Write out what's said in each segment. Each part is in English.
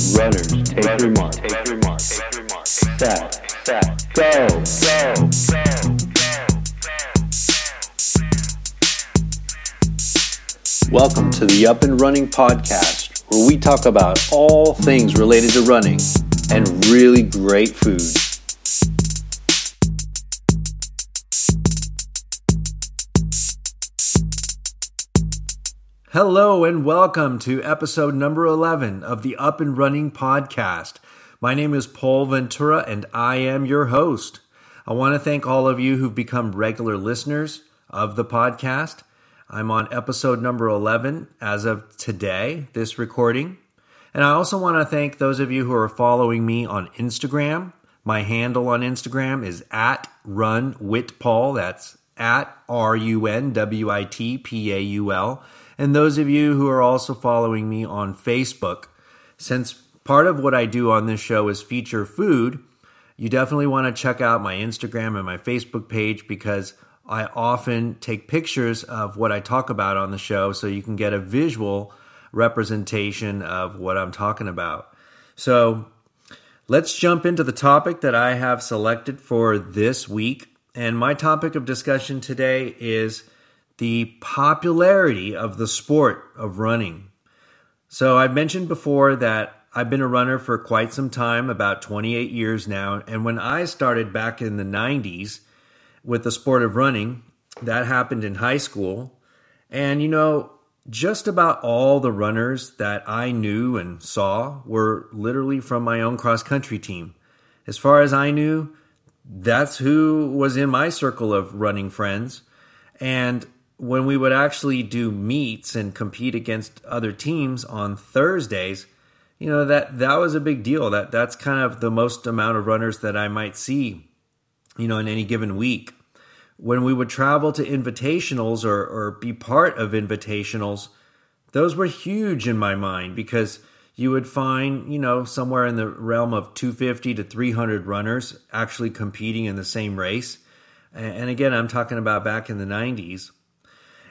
Runners, take your mark. Take your mark. Take your mark. Set. Set. Go. Go. Welcome to the Up and Running Podcast, where we talk about all things related to running and really great food. Hello and welcome to episode number 11 of the Up and Running Podcast. My name is Paul Ventura and I am your host. I want to thank all of you who've become regular listeners of the podcast. I'm on episode number 11 as of today, this recording. And I also want to thank those of you who are following me on Instagram. My handle on Instagram is at runwitpaul. That's at R U N W I T P A U L and those of you who are also following me on Facebook. Since part of what I do on this show is feature food, you definitely want to check out my Instagram and my Facebook page because I often take pictures of what I talk about on the show so you can get a visual representation of what I'm talking about. So let's jump into the topic that I have selected for this week. And my topic of discussion today is the popularity of the sport of running. So, I've mentioned before that I've been a runner for quite some time, about 28 years now. And when I started back in the 90s with the sport of running, that happened in high school. And, you know, just about all the runners that I knew and saw were literally from my own cross country team. As far as I knew, that's who was in my circle of running friends. And when we would actually do meets and compete against other teams on Thursdays, you know that that was a big deal. That that's kind of the most amount of runners that I might see, you know, in any given week. When we would travel to invitationals or or be part of invitationals, those were huge in my mind because you would find, you know, somewhere in the realm of 250 to 300 runners actually competing in the same race. And again, I'm talking about back in the 90s.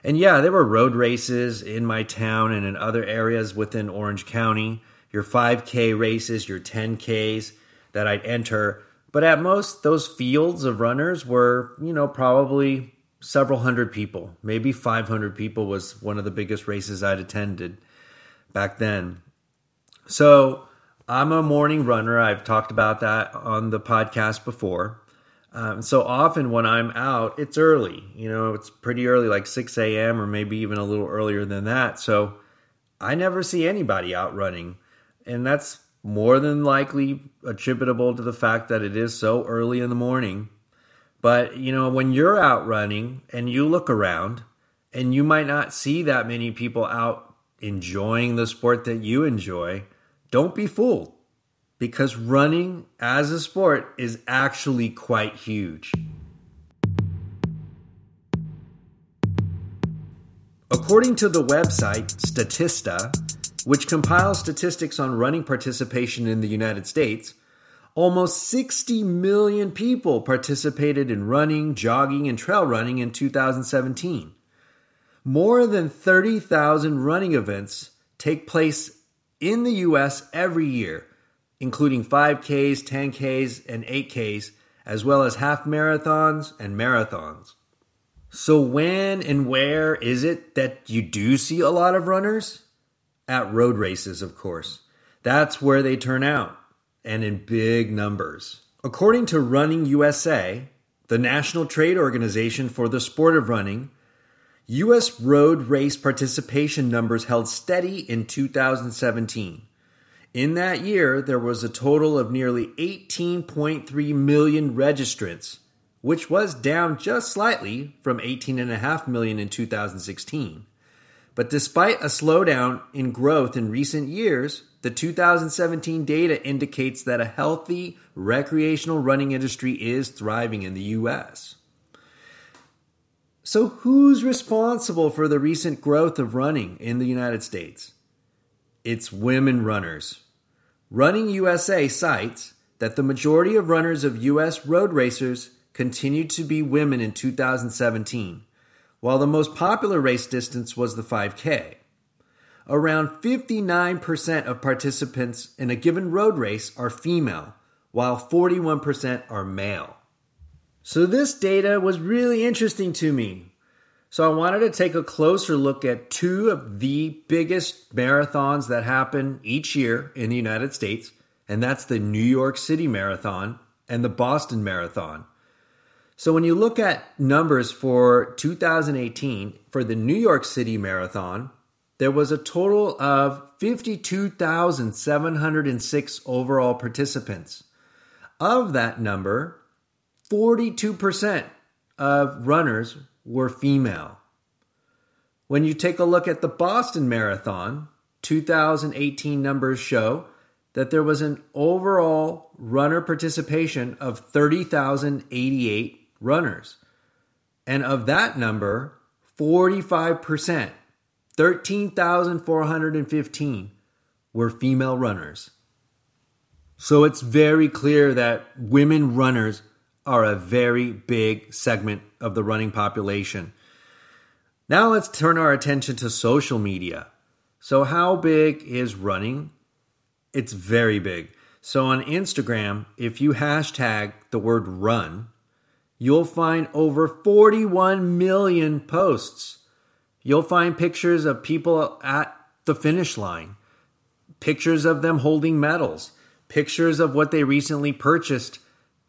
And yeah, there were road races in my town and in other areas within Orange County, your 5K races, your 10Ks that I'd enter. But at most, those fields of runners were, you know, probably several hundred people. Maybe 500 people was one of the biggest races I'd attended back then. So I'm a morning runner. I've talked about that on the podcast before. Um, so often when I'm out, it's early. You know, it's pretty early, like 6 a.m. or maybe even a little earlier than that. So I never see anybody out running. And that's more than likely attributable to the fact that it is so early in the morning. But, you know, when you're out running and you look around and you might not see that many people out enjoying the sport that you enjoy, don't be fooled because running as a sport is actually quite huge. According to the website Statista, which compiles statistics on running participation in the United States, almost 60 million people participated in running, jogging, and trail running in 2017. More than 30,000 running events take place in the US every year, including 5Ks, 10Ks, and 8Ks, as well as half marathons and marathons. So, when and where is it that you do see a lot of runners? At road races, of course. That's where they turn out, and in big numbers. According to Running USA, the national trade organization for the sport of running, U.S. road race participation numbers held steady in 2017. In that year, there was a total of nearly 18.3 million registrants, which was down just slightly from 18.5 million in 2016. But despite a slowdown in growth in recent years, the 2017 data indicates that a healthy recreational running industry is thriving in the US. So, who's responsible for the recent growth of running in the United States? It's women runners. Running USA cites that the majority of runners of U.S. road racers continued to be women in 2017, while the most popular race distance was the 5K. around 59% of participants in a given road race are female, while 41% are male. So, this data was really interesting to me. So, I wanted to take a closer look at two of the biggest marathons that happen each year in the United States, and that's the New York City Marathon and the Boston Marathon. So, when you look at numbers for 2018 for the New York City Marathon, there was a total of 52,706 overall participants. Of that number, 42% of runners were female. When you take a look at the Boston Marathon, 2018 numbers show that there was an overall runner participation of 30,088 runners. And of that number, 45%, 13,415 were female runners. So it's very clear that women runners are a very big segment of the running population. Now let's turn our attention to social media. So, how big is running? It's very big. So, on Instagram, if you hashtag the word run, you'll find over 41 million posts. You'll find pictures of people at the finish line, pictures of them holding medals, pictures of what they recently purchased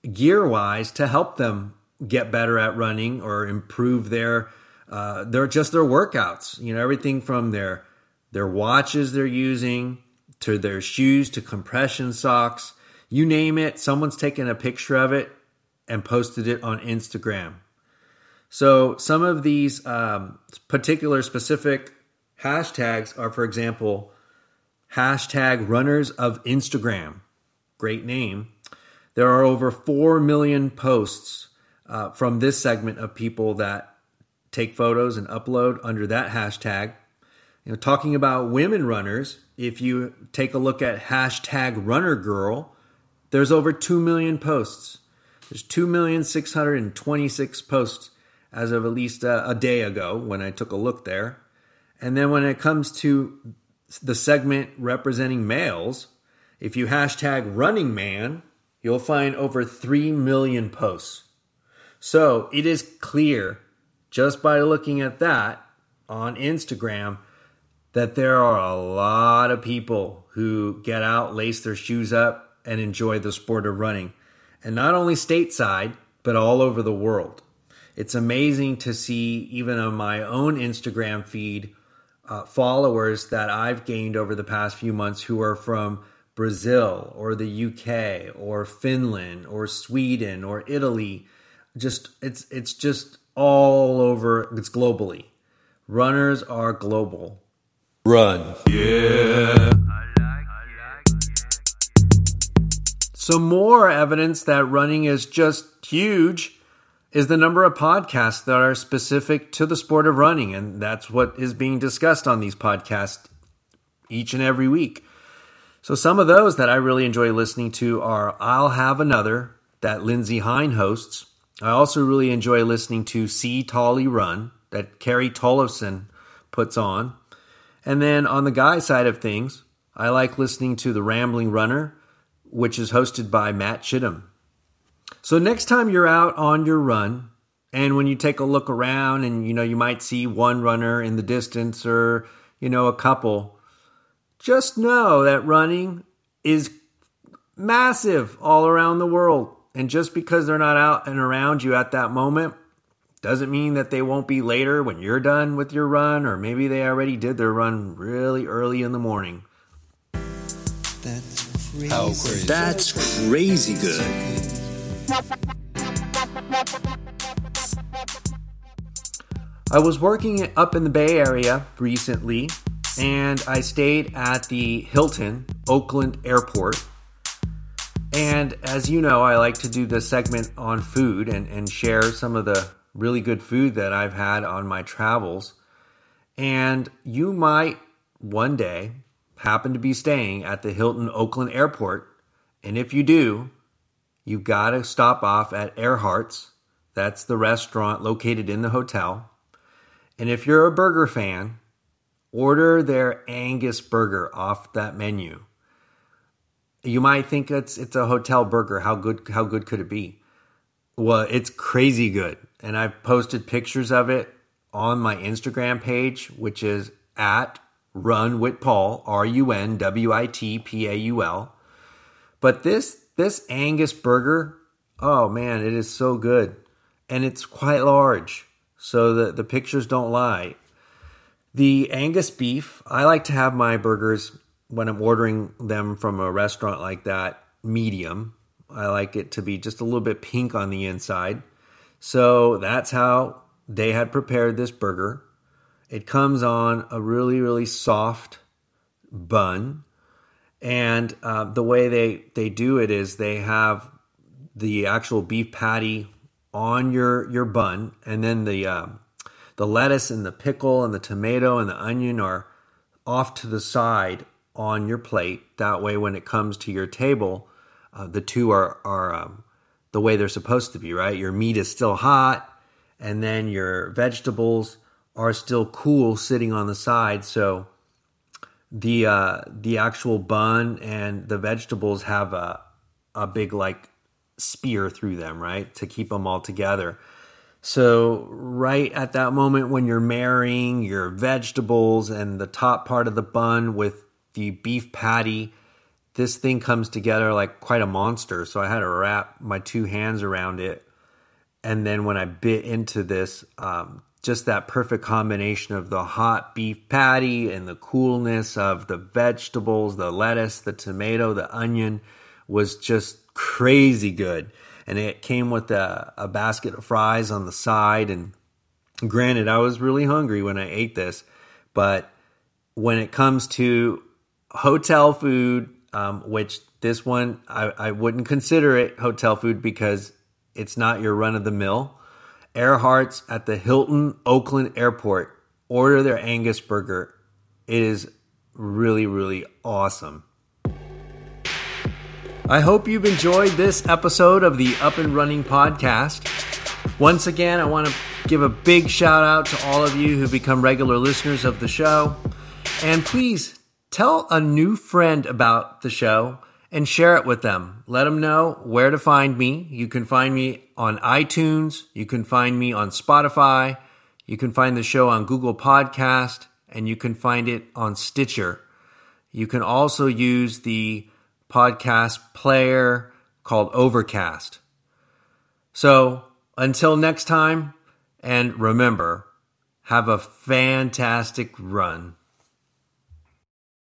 gear wise to help them get better at running or improve their uh, their just their workouts. You know, everything from their their watches they're using to their shoes to compression socks. You name it, someone's taken a picture of it and posted it on Instagram. So some of these um, particular specific hashtags are, for example, hashtag runners of Instagram. Great name. There are over 4 million posts uh, from this segment of people that take photos and upload under that hashtag. You know, talking about women runners, if you take a look at hashtag runner girl, there's over 2 million posts. There's 2,626 posts as of at least a, a day ago when I took a look there. And then when it comes to the segment representing males, if you hashtag running man, you'll find over 3 million posts. So it is clear just by looking at that on Instagram that there are a lot of people who get out, lace their shoes up, and enjoy the sport of running. And not only stateside, but all over the world it's amazing to see, even on my own Instagram feed, uh, followers that I've gained over the past few months who are from Brazil or the UK or Finland or Sweden or Italy. Just it's it's just all over. It's globally. Runners are global. Run. Yeah. Some more evidence that running is just huge is the number of podcasts that are specific to the sport of running. And that's what is being discussed on these podcasts each and every week. So, some of those that I really enjoy listening to are I'll Have Another, that Lindsey Hein hosts. I also really enjoy listening to C Tolle Run, that Carrie Tollefson puts on. And then on the guy side of things, I like listening to The Rambling Runner, which is hosted by Matt Chittum. So next time you're out on your run, and when you take a look around and you know you might see one runner in the distance or you know a couple, just know that running is massive all around the world. And just because they're not out and around you at that moment doesn't mean that they won't be later when you're done with your run, or maybe they already did their run really early in the morning. That's crazy. That's crazy good. I was working up in the Bay Area recently, and I stayed at the Hilton Oakland Airport. And as you know, I like to do the segment on food and, and share some of the really good food that I've had on my travels. And you might one day happen to be staying at the Hilton Oakland Airport. And if you do, you've got to stop off at Earhart's. That's the restaurant located in the hotel. And if you're a burger fan, order their Angus burger off that menu. You might think it's it's a hotel burger. How good how good could it be? Well, it's crazy good. And I've posted pictures of it on my Instagram page, which is at Run with Paul, R U N W I T P A U L. But this this Angus burger, oh man, it is so good. And it's quite large. So the, the pictures don't lie. The Angus beef, I like to have my burgers when I'm ordering them from a restaurant like that, medium. I like it to be just a little bit pink on the inside. So that's how they had prepared this burger. It comes on a really, really soft bun. And uh, the way they, they do it is they have the actual beef patty on your, your bun, and then the, uh, the lettuce and the pickle and the tomato and the onion are off to the side on your plate. That way, when it comes to your table, uh, the two are, are um, the way they're supposed to be, right? Your meat is still hot, and then your vegetables are still cool sitting on the side. So the uh, the actual bun and the vegetables have a a big like spear through them, right, to keep them all together. So right at that moment when you're marrying your vegetables and the top part of the bun with the beef patty, this thing comes together like quite a monster. So I had to wrap my two hands around it. And then when I bit into this, um, just that perfect combination of the hot beef patty and the coolness of the vegetables, the lettuce, the tomato, the onion was just crazy good. And it came with a, a basket of fries on the side. And granted, I was really hungry when I ate this, but when it comes to hotel food, um, which this one I, I wouldn't consider it hotel food because it's not your run of the mill. Earhart's at the Hilton Oakland Airport. Order their Angus burger. It is really, really awesome. I hope you've enjoyed this episode of the Up and Running podcast. Once again, I want to give a big shout out to all of you who become regular listeners of the show. And please tell a new friend about the show and share it with them. Let them know where to find me. You can find me on iTunes. You can find me on Spotify. You can find the show on Google Podcast and you can find it on Stitcher. You can also use the podcast player called Overcast. So until next time, and remember, have a fantastic run.